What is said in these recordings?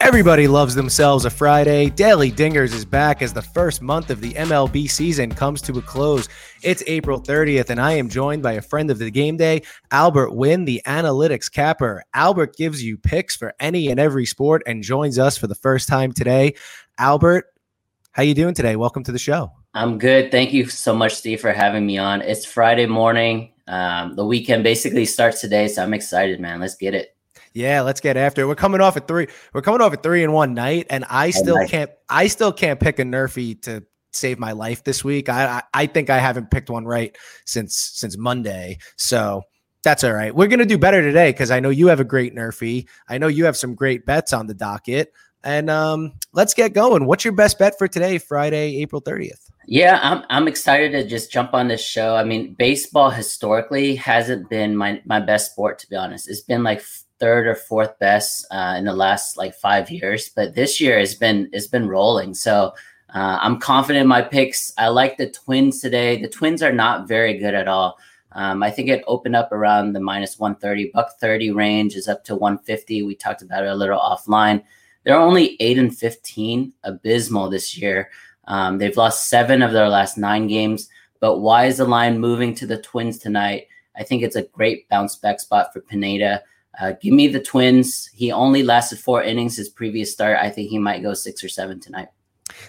Everybody loves themselves a Friday. Daily Dingers is back as the first month of the MLB season comes to a close. It's April 30th, and I am joined by a friend of the game day, Albert Wynn, the analytics capper. Albert gives you picks for any and every sport and joins us for the first time today. Albert, how you doing today? Welcome to the show. I'm good. Thank you so much, Steve, for having me on. It's Friday morning. Um, the weekend basically starts today, so I'm excited, man. Let's get it. Yeah, let's get after it. We're coming off at three. We're coming off at three in one night, and I still nice. can't. I still can't pick a nerfy to save my life this week. I, I I think I haven't picked one right since since Monday. So that's all right. We're gonna do better today because I know you have a great nerfy. I know you have some great bets on the docket. And um, let's get going. What's your best bet for today, Friday, April 30th? Yeah, I'm I'm excited to just jump on this show. I mean, baseball historically hasn't been my my best sport to be honest. It's been like third or fourth best uh, in the last like five years, but this year has been it's been rolling. So uh, I'm confident in my picks. I like the Twins today. The Twins are not very good at all. Um, I think it opened up around the minus 130, buck 30 range is up to 150. We talked about it a little offline. They're only eight and 15, abysmal this year. Um, they've lost seven of their last nine games. But why is the line moving to the Twins tonight? I think it's a great bounce back spot for Pineda. Uh, give me the Twins. He only lasted four innings his previous start. I think he might go six or seven tonight.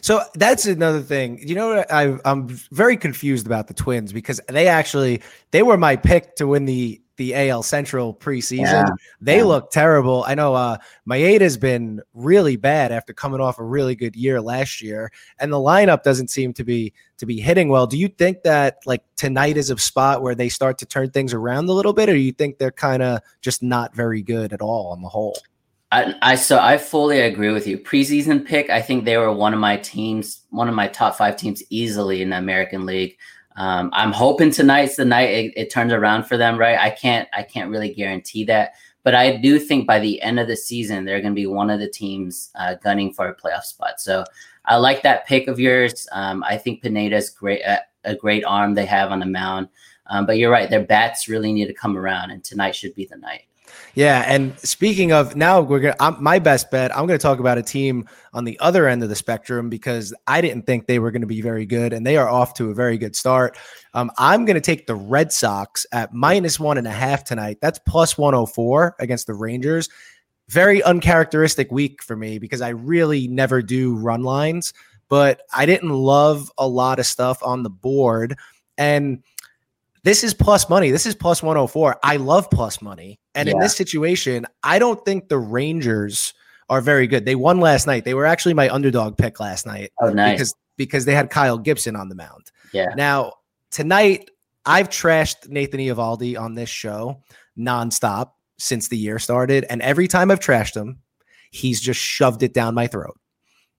So that's another thing. You know, I, I'm very confused about the Twins because they actually they were my pick to win the the AL Central preseason. Yeah. They yeah. look terrible. I know uh Maeda's been really bad after coming off a really good year last year, and the lineup doesn't seem to be to be hitting well. Do you think that like tonight is a spot where they start to turn things around a little bit, or do you think they're kind of just not very good at all on the whole? I, I so I fully agree with you. Preseason pick, I think they were one of my teams, one of my top five teams easily in the American League. Um, I'm hoping tonight's the night it, it, turns around for them, right? I can't I can't really guarantee that, but I do think by the end of the season they're going to be one of the teams uh, gunning for a playoff spot. So I like that pick of yours. Um, I think Pineda's great uh, a great arm they have on the mound, um, but you're right, their bats really need to come around, and tonight should be the night. Yeah, and speaking of now, we're gonna I'm, my best bet. I'm to talk about a team on the other end of the spectrum because I didn't think they were to be very good, and they are off to a very good start. Um, I'm to take the Red Sox at minus one and a half tonight. That's plus 104 against the Rangers. Very uncharacteristic week for me because I really never do run lines, but I didn't love a lot of stuff on the board and this is plus money. This is plus 104. I love plus money. And yeah. in this situation, I don't think the Rangers are very good. They won last night. They were actually my underdog pick last night. Oh, nice. Because because they had Kyle Gibson on the mound. Yeah. Now, tonight, I've trashed Nathan Eovaldi on this show nonstop since the year started. And every time I've trashed him, he's just shoved it down my throat.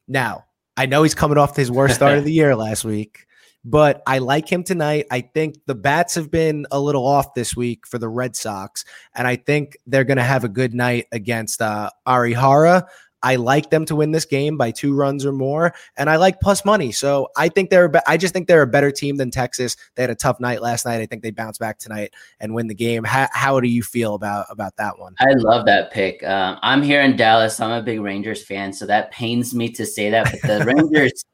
Now, I know he's coming off his worst start of the year last week but I like him tonight. I think the bats have been a little off this week for the Red Sox, and I think they're going to have a good night against uh, Arihara. I like them to win this game by two runs or more, and I like plus money. So I think they're. Be- I just think they're a better team than Texas. They had a tough night last night. I think they bounce back tonight and win the game. How, how do you feel about about that one? I love that pick. Um, I'm here in Dallas. I'm a big Rangers fan, so that pains me to say that. But the Rangers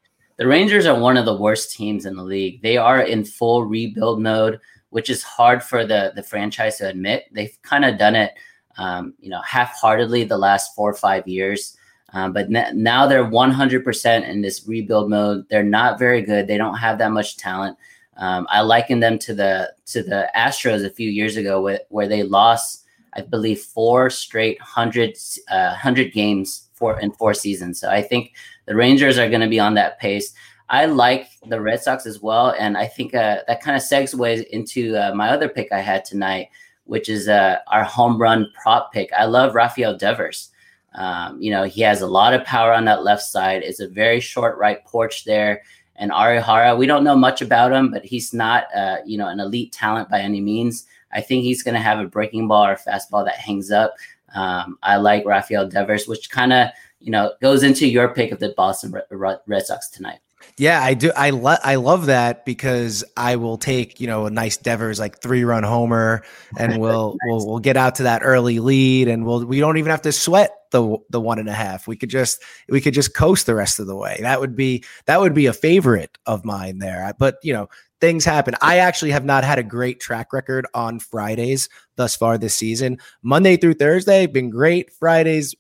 the Rangers are one of the worst teams in the league. They are in full rebuild mode, which is hard for the the franchise to admit. They've kind of done it, um, you know, half-heartedly the last four or five years. Um, but n- now they're 100% in this rebuild mode. They're not very good. They don't have that much talent. Um, I liken them to the to the Astros a few years ago, where, where they lost, I believe, four straight hundred uh, hundred games for in four seasons. So I think the Rangers are going to be on that pace. I like the Red Sox as well, and I think uh, that kind of segues into uh, my other pick I had tonight, which is uh, our home run prop pick. I love Rafael Devers. Um, you know, he has a lot of power on that left side. It's a very short right porch there. And Arihara, we don't know much about him, but he's not, uh, you know, an elite talent by any means. I think he's going to have a breaking ball or a fastball that hangs up. Um, I like Rafael Devers, which kind of you know, goes into your pick of the Boston Red Sox tonight. Yeah, I do. I love. I love that because I will take you know a nice Devers like three run homer, and we'll nice. we'll we'll get out to that early lead, and we'll we don't even have to sweat the the one and a half. We could just we could just coast the rest of the way. That would be that would be a favorite of mine there. But you know, things happen. I actually have not had a great track record on Fridays thus far this season. Monday through Thursday been great. Fridays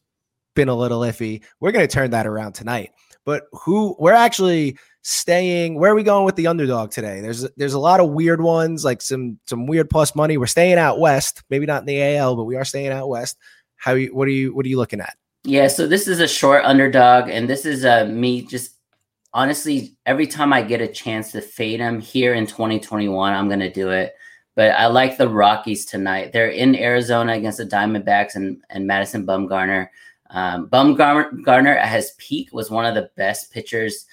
been a little iffy. We're going to turn that around tonight. But who we're actually staying where are we going with the underdog today there's there's a lot of weird ones like some some weird plus money we're staying out west maybe not in the al but we are staying out west how you what are you what are you looking at yeah so this is a short underdog and this is uh me just honestly every time i get a chance to fade him here in 2021 i'm gonna do it but i like the rockies tonight they're in arizona against the diamondbacks and, and madison bumgarner um, bumgarner at his peak was one of the best pitchers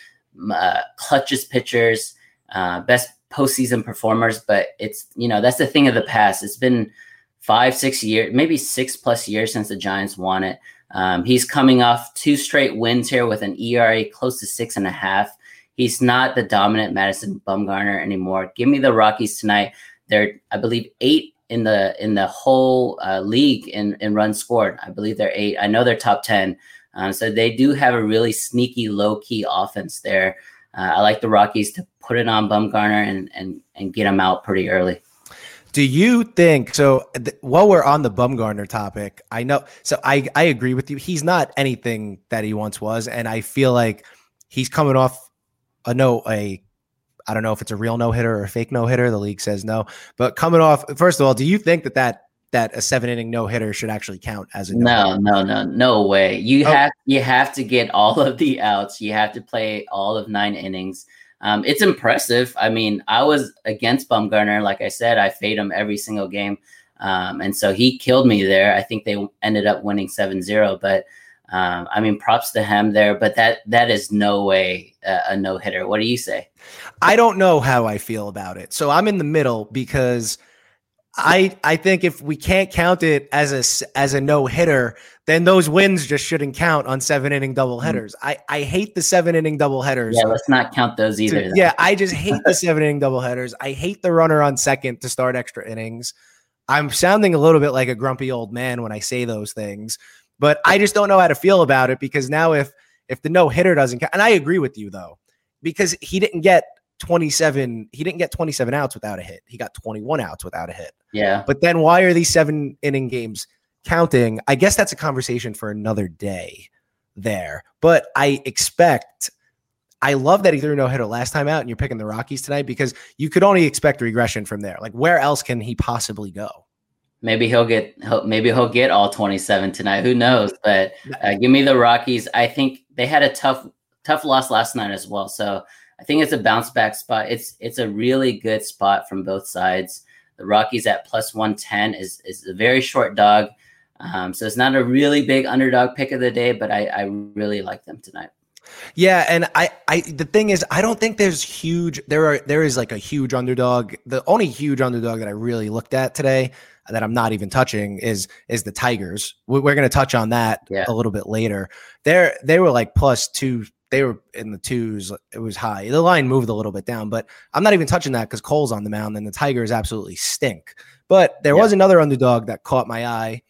uh, clutches pitchers, uh, best postseason performers. But it's you know that's the thing of the past. It's been five, six years, maybe six plus years since the Giants won it. Um, he's coming off two straight wins here with an ERA close to six and a half. He's not the dominant Madison Bumgarner anymore. Give me the Rockies tonight. They're, I believe, eight in the in the whole uh, league in in runs scored. I believe they're eight. I know they're top ten. Um, so they do have a really sneaky, low key offense there. Uh, I like the Rockies to put it on Bumgarner and and and get him out pretty early. Do you think so? Th- while we're on the Bumgarner topic, I know. So I I agree with you. He's not anything that he once was, and I feel like he's coming off a no a. I don't know if it's a real no hitter or a fake no hitter. The league says no, but coming off. First of all, do you think that that that a seven inning no hitter should actually count as a no no no no no way you oh. have you have to get all of the outs you have to play all of nine innings um, it's impressive. I mean i was against bumgarner. Like i said i fade him every single game. Um, and so he killed me there. I think they ended up winning 7-0 but um, i mean props to him there but that that is no way a no hitter what do you say? I don't know how i feel about it. So i'm in the middle because I I think if we can't count it as a as a no hitter, then those wins just shouldn't count on seven inning double mm-hmm. headers. Mm-hmm. I I hate the seven inning double headers. Yeah, let's not count those either. To, yeah, I just hate the seven inning double headers. I hate the runner on second to start extra innings. I'm sounding a little bit like a grumpy old man when I say those things, but I just don't know how to feel about it because now if if the no hitter doesn't count, and I agree with you though, because he didn't get 27 he didn't get 27 outs without a hit he got 21 outs without a hit yeah. But then why are these seven inning games counting? I guess that's a conversation for another day there. But i expect i love that he threw no hitter last time out and you're picking the rockies tonight because you could only expect regression from there. Like where else can he possibly go? Maybe he'll get maybe he'll get all 27 tonight. Who knows? But uh, give me the rockies. I think they had a tough tough loss last night as well. So I think it's a bounce back spot. It's it's a really good spot from both sides. The Rockies at plus one ten is is a very short dog, um, so it's not a really big underdog pick of the day, but I, I really like them tonight. Yeah, and I, I the thing is, I don't think there's huge. There are there is like a huge underdog. The only huge underdog that I really looked at today that I'm not even touching is is the Tigers. We're, going to touch on that yeah. a little bit later. They're they were like plus two they were in the twos. It was high. The line moved a little bit down, but I'm not even touching that because Cole's on the mound and the Tigers absolutely stink. But there yeah. was another underdog that caught my eye,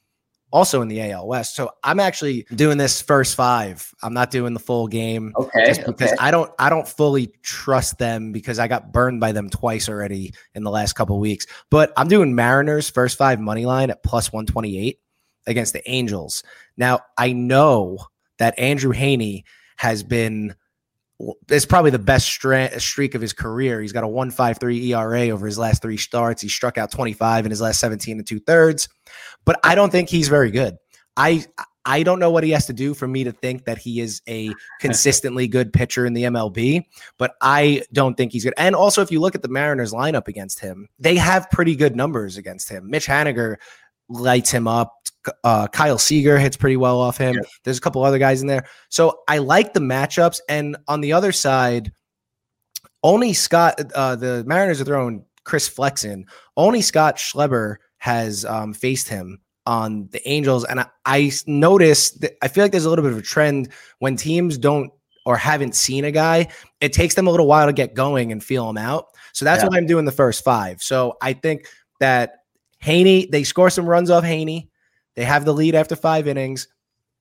also in the AL West. So I'm actually doing this first five. I'm not doing the full game, okay? Just because okay. I don't I don't fully trust them because I got burned by them twice already in the last couple weeks. But I'm doing Mariners first five money line at plus 128 against the Angels. Now I know that Andrew Heaney has been it's probably the best streak of his career. He's got a 1.53 ERA over his last three starts. He struck out 25 in his last 17 and two thirds, but I don't think he's very good. I I don't know what he has to do for me to think that he is a consistently good pitcher in the MLB, but I don't think he's good. And also, if you look at the Mariners lineup against him, they have pretty good numbers against him. Mitch Haniger lights him up. Uh, Kyle Seager hits pretty well off him. Yeah. There's a couple other guys in there. So I like the matchups. And on the other side, only Scott, uh, the Mariners are throwing Chris Flexen. Only Scott Schebler has um, faced him on the Angels. And I, I noticed that I feel like there's a little bit of a trend when teams don't or haven't seen a guy, it takes them a little while to get going and feel him out. So that's yeah. why I'm doing the first five. So I think that Heaney, they score some runs off Heaney. They have the lead after five innings.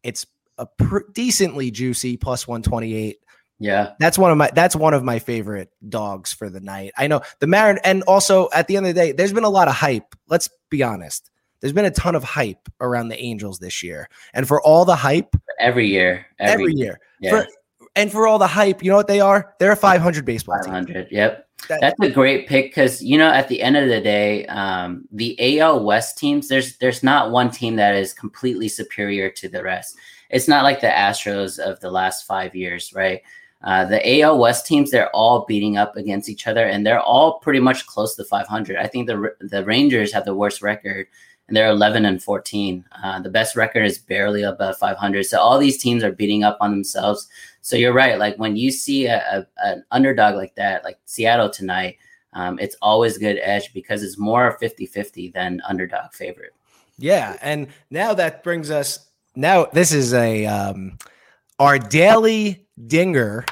it's a pr- decently juicy plus 128. Yeah. That's one of my that's one of my favorite dogs for the night. I know the Marin and also at the end of the day, there's been a lot of hype. Let's be honest. There's been a ton of hype around the Angels this year. And for all the hype every year, every, every year. Yeah. For, and for all the hype, you know what they are? They're a 500 baseball 500. Team. Yep. That, That's a great pick because you know at the end of the day, um, the AL West teams there's there's not one team that is completely superior to the rest. It's not like the Astros of the last five years, right? Uh, the AL West teams, they're all beating up against each other, and they're all pretty much close to 500. I think the the Rangers have the worst record, and they're 11 and 14. Uh, the best record is barely above 500. So all these teams are beating up on themselves. So you're right. Like when you see a, a an underdog like that, like Seattle tonight, um, it's always good edge because it's more 50 50 than underdog favorite. Yeah. And now that brings us now, this is a um, our daily dinger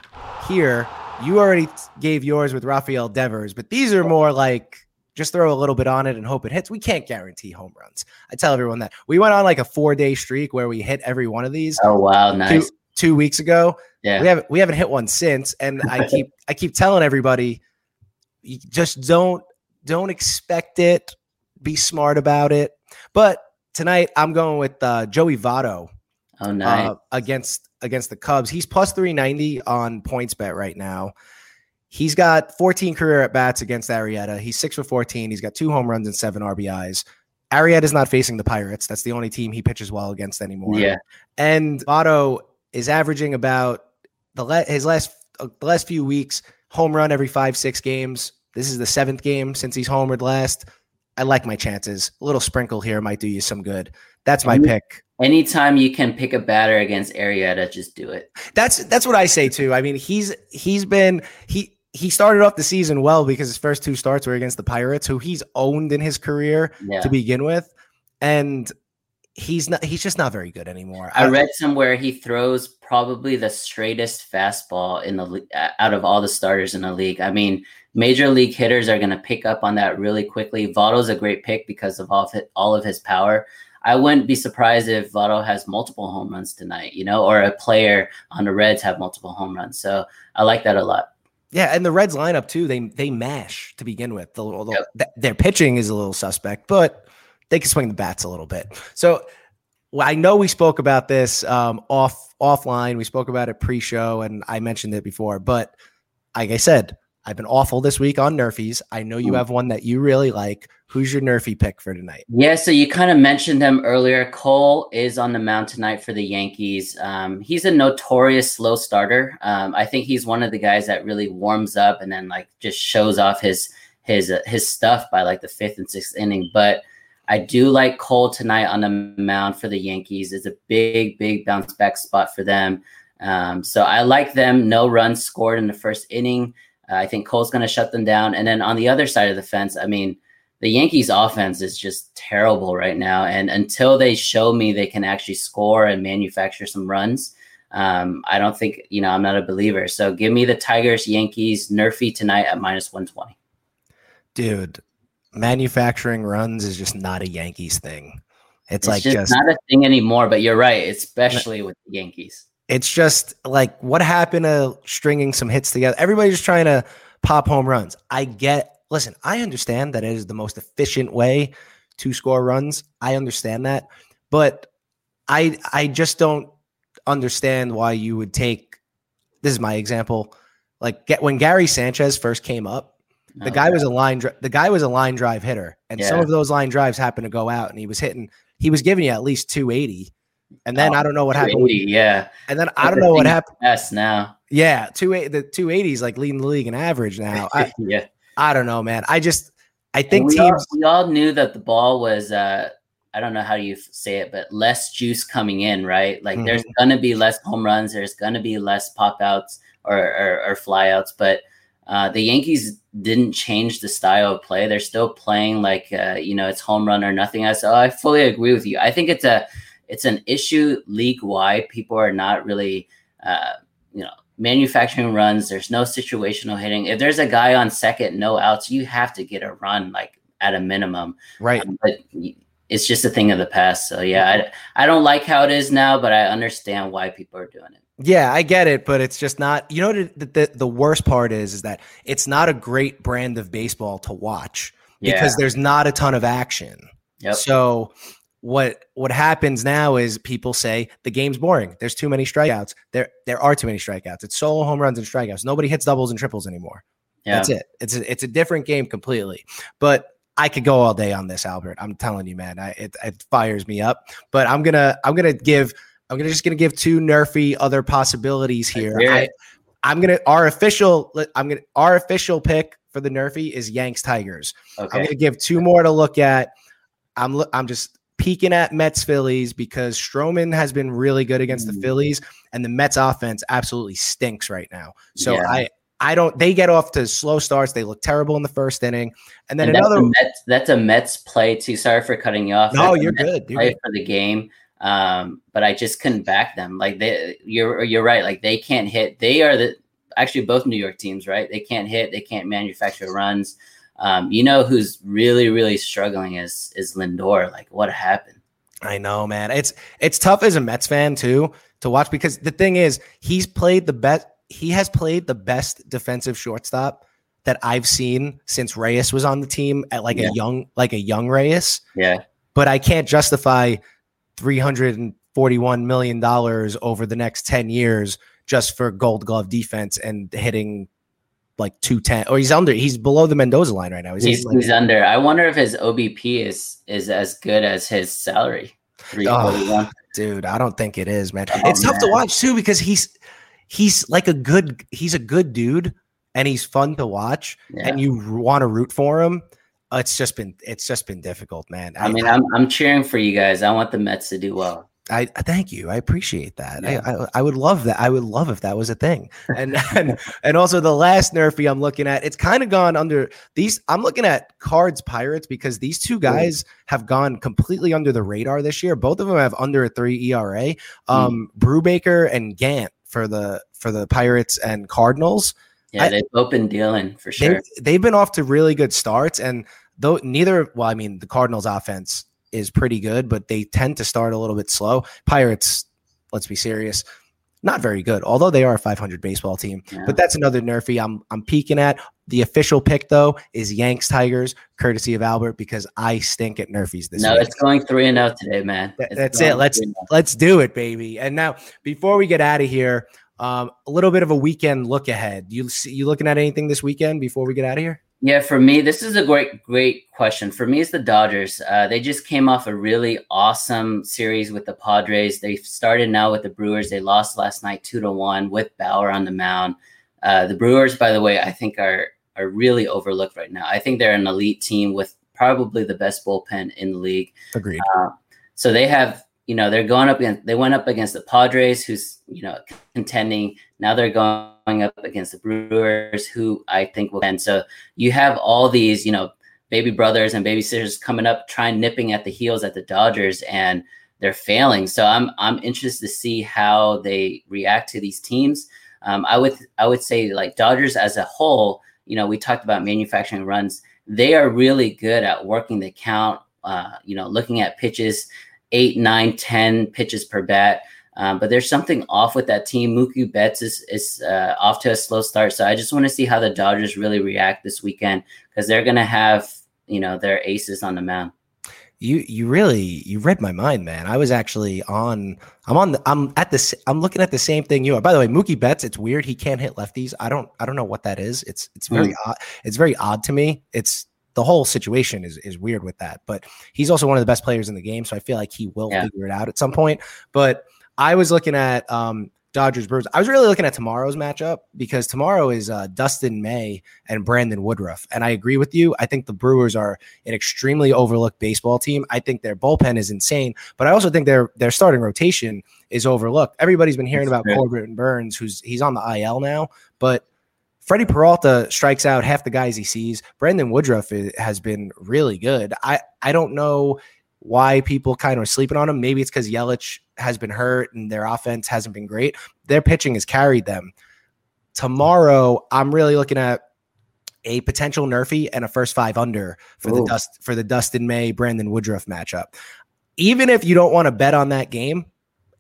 here. You already gave yours with Rafael Devers, but these are more like just throw a little bit on it and hope it hits. We can't guarantee home runs. I tell everyone that. We went on like a four day streak where we hit every one of these. Oh wow, nice. Two, two weeks ago. Yeah. We haven't we haven't hit one since. And I keep I keep telling everybody just don't don't expect it. Be smart about it. But tonight I'm going with uh, Joey Votto Oh, nice. Uh, against against the Cubs. He's plus 390 on PointsBet right now. He's got 14 career at bats against Arrieta. He's six for 14. He's got two home runs and seven RBIs. Arrieta's not facing the Pirates. That's the only team he pitches well against anymore. Yeah. And Votto is averaging about the le- his last uh, the last few weeks home run every five six games. This is the seventh game since he's homered last. I like my chances. A little sprinkle here might do you some good. That's my pick. Anytime you can pick a batter against Arrieta, just do it. That's that's what I say too. I mean, he's he's been he he started off the season well because his first two starts were against the Pirates, who he's owned in his career yeah. to begin with, and he's not he's just not very good anymore. I, I read somewhere he throws probably the straightest fastball in the uh, out of all the starters in the league. I mean, major league hitters are going to pick up on that really quickly. Votto's a great pick because of all of, it, all of his power. I wouldn't be surprised if Votto has multiple home runs tonight, you know, or a player on the Reds have multiple home runs. So I like that a lot. Yeah, and the Reds lineup too. They they mash to begin with. The, the, yep. their pitching is a little suspect, but they can swing the bats a little bit. So well, I know we spoke about this um, off offline. We spoke about it pre-show, and I mentioned it before. But like I said, I've been awful this week on Nerfies. I know you have one that you really like. Who's your Nerfy pick for tonight? Yeah, so you kind of mentioned him earlier. Cole is on the mound tonight for the Yankees. Um, he's a notorious slow starter. Um, I think he's one of the guys that really warms up and then like just shows off his his uh, his stuff by like the fifth and sixth inning. But I do like Cole tonight on the mound for the Yankees. It's a big, big bounce back spot for them. Um, so I like them. No runs scored in the first inning. Uh, I think Cole's going to shut them down. And then on the other side of the fence, I mean, the Yankees offense is just terrible right now. And until they show me they can actually score and manufacture some runs, um, I don't think, you know, I'm not a believer. So give me the Tigers, Yankees, Nerfy tonight at minus 120. Dude, manufacturing runs is just not a Yankees thing. It's, it's like just, just not a thing anymore, but you're right, especially with the Yankees. It's just like what happened to stringing some hits together? Everybody's just trying to pop home runs. I get, listen, I understand that it is the most efficient way to score runs. I understand that. But I I just don't understand why you would take this is my example. Like get when Gary Sanchez first came up, the oh, guy was a line the guy was a line drive hitter. And yeah. some of those line drives happened to go out and he was hitting he was giving you at least 280 and then oh, I don't know what happened. Yeah. And then I don't know what happened. Yes, now. Yeah, two eight the two eighties like leading the league in average now. I, yeah. I don't know, man. I just I think we teams. All, we all knew that the ball was. uh I don't know how you say it, but less juice coming in, right? Like mm-hmm. there's gonna be less home runs, there's gonna be less pop outs or or, or flyouts, but uh, the Yankees didn't change the style of play. They're still playing like uh, you know it's home run or nothing. So I fully agree with you. I think it's a it's an issue league wide. People are not really, uh, you know, manufacturing runs. There's no situational hitting. If there's a guy on second, no outs, you have to get a run like at a minimum. Right. Um, but it's just a thing of the past. So yeah, I, I don't like how it is now, but I understand why people are doing it. Yeah, I get it, but it's just not. You know, the, the, the worst part is is that it's not a great brand of baseball to watch because there's not a ton of action. Yep. So what what happens now is people say the game's boring. There's too many strikeouts. There there are too many strikeouts. It's solo home runs and strikeouts. Nobody hits doubles and triples anymore. Yeah. That's it. It's a, it's a different game completely. But I could go all day on this, Albert. I'm telling you, man. I, it, it fires me up. But I'm gonna I'm gonna give I'm gonna just gonna give two nerfy other possibilities here. I, I'm gonna our official I'm gonna our official pick for the nerfy is Yanks Tigers. Okay. I'm gonna give two more to look at. I'm I'm just peeking at Mets Phillies because Stroman has been really good against mm. the Phillies, and the Mets offense absolutely stinks right now. So yeah. I I don't. They get off to slow starts. They look terrible in the first inning, and then and another. That's a, Mets, that's a Mets play too. Sorry for cutting you off. No, you're good. You're play good. for the game, um, but I just couldn't back them. Like they, you're you're right. Like they can't hit. They are the actually both New York teams, right? They can't hit. They can't manufacture runs. Um, you know who's really really struggling is is Lindor. Like what happened? I know, man. It's it's tough as a Mets fan too to watch because the thing is he's played the best he has played the best defensive shortstop that I've seen since Reyes was on the team at like yeah. a young like a young Reyes. Yeah. But I can't justify 341 million dollars over the next 10 years just for gold glove defense and hitting like 210 or he's under he's below the Mendoza line right now. He's, he's, like, he's under. I wonder if his OBP is is as good as his salary. 341. Oh, dude, I don't think it is, man. Oh, it's man. tough to watch too because he's he's like a good he's a good dude and he's fun to watch yeah. and you want to root for him it's just been it's just been difficult man i, I mean I'm, I'm cheering for you guys i want the mets to do well I thank you. I appreciate that. Yeah. I, I, I would love that. I would love if that was a thing. And and, and also the last nerfy I'm looking at, it's kind of gone under these. I'm looking at cards pirates because these two guys have gone completely under the radar this year. Both of them have under a three ERA. Hmm. Um, mm. Brubaker and Gant for the for the Pirates and Cardinals. Yeah, they've both been dealing for sure. They've, they've been off to really good starts, and though neither, well, I mean, the Cardinals' offense is pretty good, but they tend to start a little bit slow. Pirates, let's be serious, not very good, although they are a 500 baseball team. Yeah. But that's another nerfy I'm I'm peeking at. The official pick though is Yanks Tigers, courtesy of Albert, because I stink at nerfies this. No, week. it's going three and out today, man. that's it. Let's oh. let's do it, baby. And now before we get out of here, um, a little bit of a weekend look ahead. You see, you looking at anything this weekend before we get out of here? Yeah, for me, this is a great, great question. For me, it's the Dodgers. Uh, they just came off a really awesome series with the Padres. They started now with the Brewers. They lost last night two to one with Bauer on the mound. Uh, the Brewers, by the way, I think are are really overlooked right now. I think they're an elite team with probably the best bullpen in the league. Agreed. Uh, so they have you know, they're going up against, they went up against the Padres, who's, you know, contending. Now they're going up against the Brewers, who I think will end. So you have all these, you know, baby brothers and baby sisters coming up, trying nipping at the heels at the Dodgers, and they're failing. So I'm, I'm interested to see how they react to these teams. Um, I would, I would say like Dodgers as a whole, you know, we talked about manufacturing runs. They are really good at working the count, uh, you know, looking at pitches eight, nine, ten pitches per bat. Um, but there's something off with that team. Mookie Betts is is uh, off to a slow start, so I just want to see how the Dodgers really react this weekend because they're going to have you know their aces on the mound. You you really you read my mind, man. I was actually on. I'm on. The, I'm at this. I'm looking at the same thing you are. By the way, Mookie Betts. It's weird. He can't hit lefties. I don't. I don't know what that is. It's it's very mm. odd. It's very odd to me. It's the whole situation is is weird with that. But he's also one of the best players in the game, so I feel like he will yeah. figure it out at some point. But I was looking at um, Dodgers Brewers. I was really looking at tomorrow's matchup because tomorrow is uh, Dustin May and Brandon Woodruff. And I agree with you. I think the Brewers are an extremely overlooked baseball team. I think their bullpen is insane, but I also think their their starting rotation is overlooked. Everybody's been hearing about Corbin Burnes, who's he's on the IL now, but Freddy Peralta strikes out half the guys he sees. Brandon Woodruff has been really good. I, I don't know why people kind of are sleeping on him. Maybe it's because Yelich has been hurt and their offense hasn't been great. Their pitching has carried them. Tomorrow, I'm really looking at a potential nerfy and a first five under for Ooh. the dust for the Dustin May Brandon Woodruff matchup. Even if you don't want to bet on that game,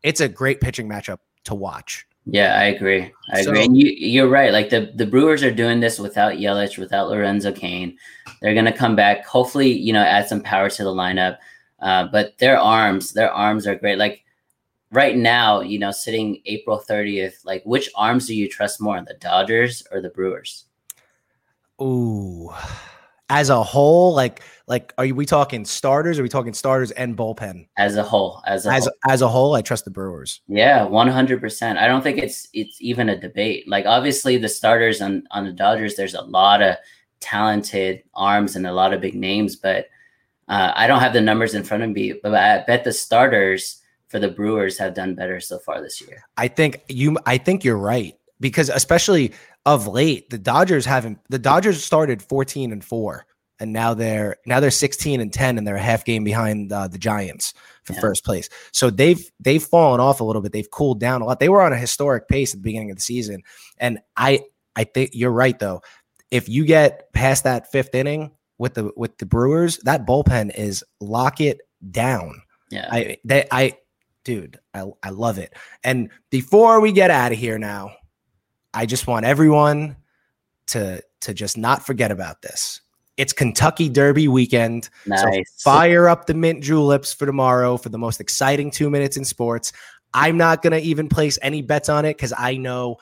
it's a great pitching matchup to watch. Yeah, I agree. I so, agree. And you, you're right. Like the, the Brewers are doing this without Yelich, without Lorenzo Cain. They're going to come back, hopefully, you know, add some power to the lineup. Uh, but their arms, their arms are great. Like right now, you know, sitting April 30th, like which arms do you trust more, the Dodgers or the Brewers? Ooh, as a whole, like like are we talking starters? Are we talking starters and bullpen? As a whole, as a as whole. as a whole, I trust the Brewers. Yeah, one hundred percent. I don't think it's it's even a debate. Like obviously, the starters on on the Dodgers, there's a lot of talented arms and a lot of big names, but uh, I don't have the numbers in front of me. But I bet the starters for the Brewers have done better so far this year. I think you. I think you're right because especially of late, the Dodgers haven't. The Dodgers started 14 and four, and now they're now they're 16 and 10, and they're a half game behind uh, the Giants for yeah. first place. So they've they've fallen off a little bit. They've cooled down a lot. They were on a historic pace at the beginning of the season, and I I think you're right though. If you get past that fifth inning with the with the Brewers, that bullpen is lock it down. Yeah, I they I dude, I, I love it. And before we get out of here now, I just want everyone to to just not forget about this. It's Kentucky Derby weekend. Nice. So fire up the mint juleps for tomorrow for the most exciting two minutes in sports. I'm not gonna even place any bets on it because I know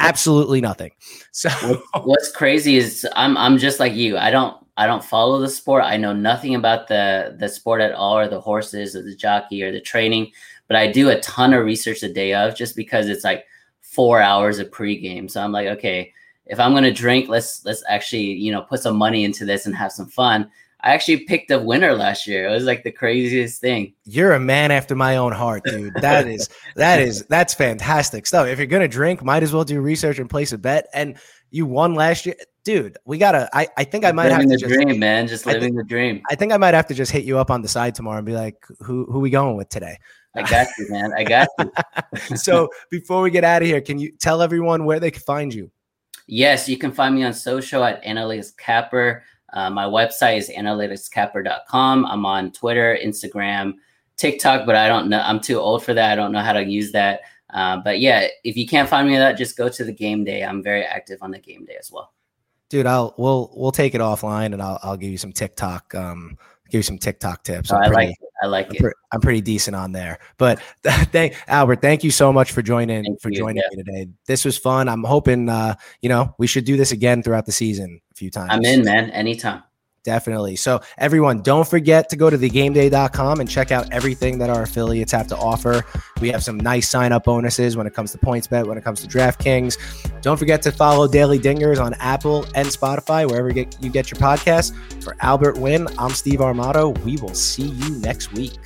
absolutely nothing. So what's crazy is I'm I'm just like you. I don't I don't follow the sport. I know nothing about the the sport at all, or the horses, or the jockey, or the training. But I do a ton of research the day of, just because it's like four hours of pregame. So I'm like, okay, if I'm gonna drink, let's let's actually you know put some money into this and have some fun. I actually picked a winner last year. It was like the craziest thing. You're a man after my own heart, dude. That is that is that's fantastic stuff. If you're gonna drink, might as well do research and place a bet. And you won last year, dude. We gotta. I I think I might living have to the just, dream, man. Just living think, the dream. I think I might have to just hit you up on the side tomorrow and be like, who who we going with today? I got you, man. I got you. so before we get out of here, can you tell everyone where they can find you? Yes, you can find me on social at Analytics Capper. Uh, my website is analyticscapper.com. I'm on Twitter, Instagram, TikTok, but I don't know. I'm too old for that. I don't know how to use that. Uh, but yeah, if you can't find me on that, just go to the game day. I'm very active on the game day as well. Dude, I'll we'll we'll take it offline and I'll I'll give you some TikTok um give you some TikTok tips. Oh, I like it. I like I'm it. Pre- I'm pretty decent on there. But thank Albert, thank you so much for joining thank for you, joining yeah. me today. This was fun. I'm hoping uh, you know, we should do this again throughout the season a few times. I'm in, man. Anytime. Definitely. So, everyone, don't forget to go to thegameday.com and check out everything that our affiliates have to offer. We have some nice sign up bonuses when it comes to PointsBet, when it comes to DraftKings. Don't forget to follow Daily Dingers on Apple and Spotify, wherever you get, you get your podcasts. For Albert Wynn, I'm Steve Armato. We will see you next week.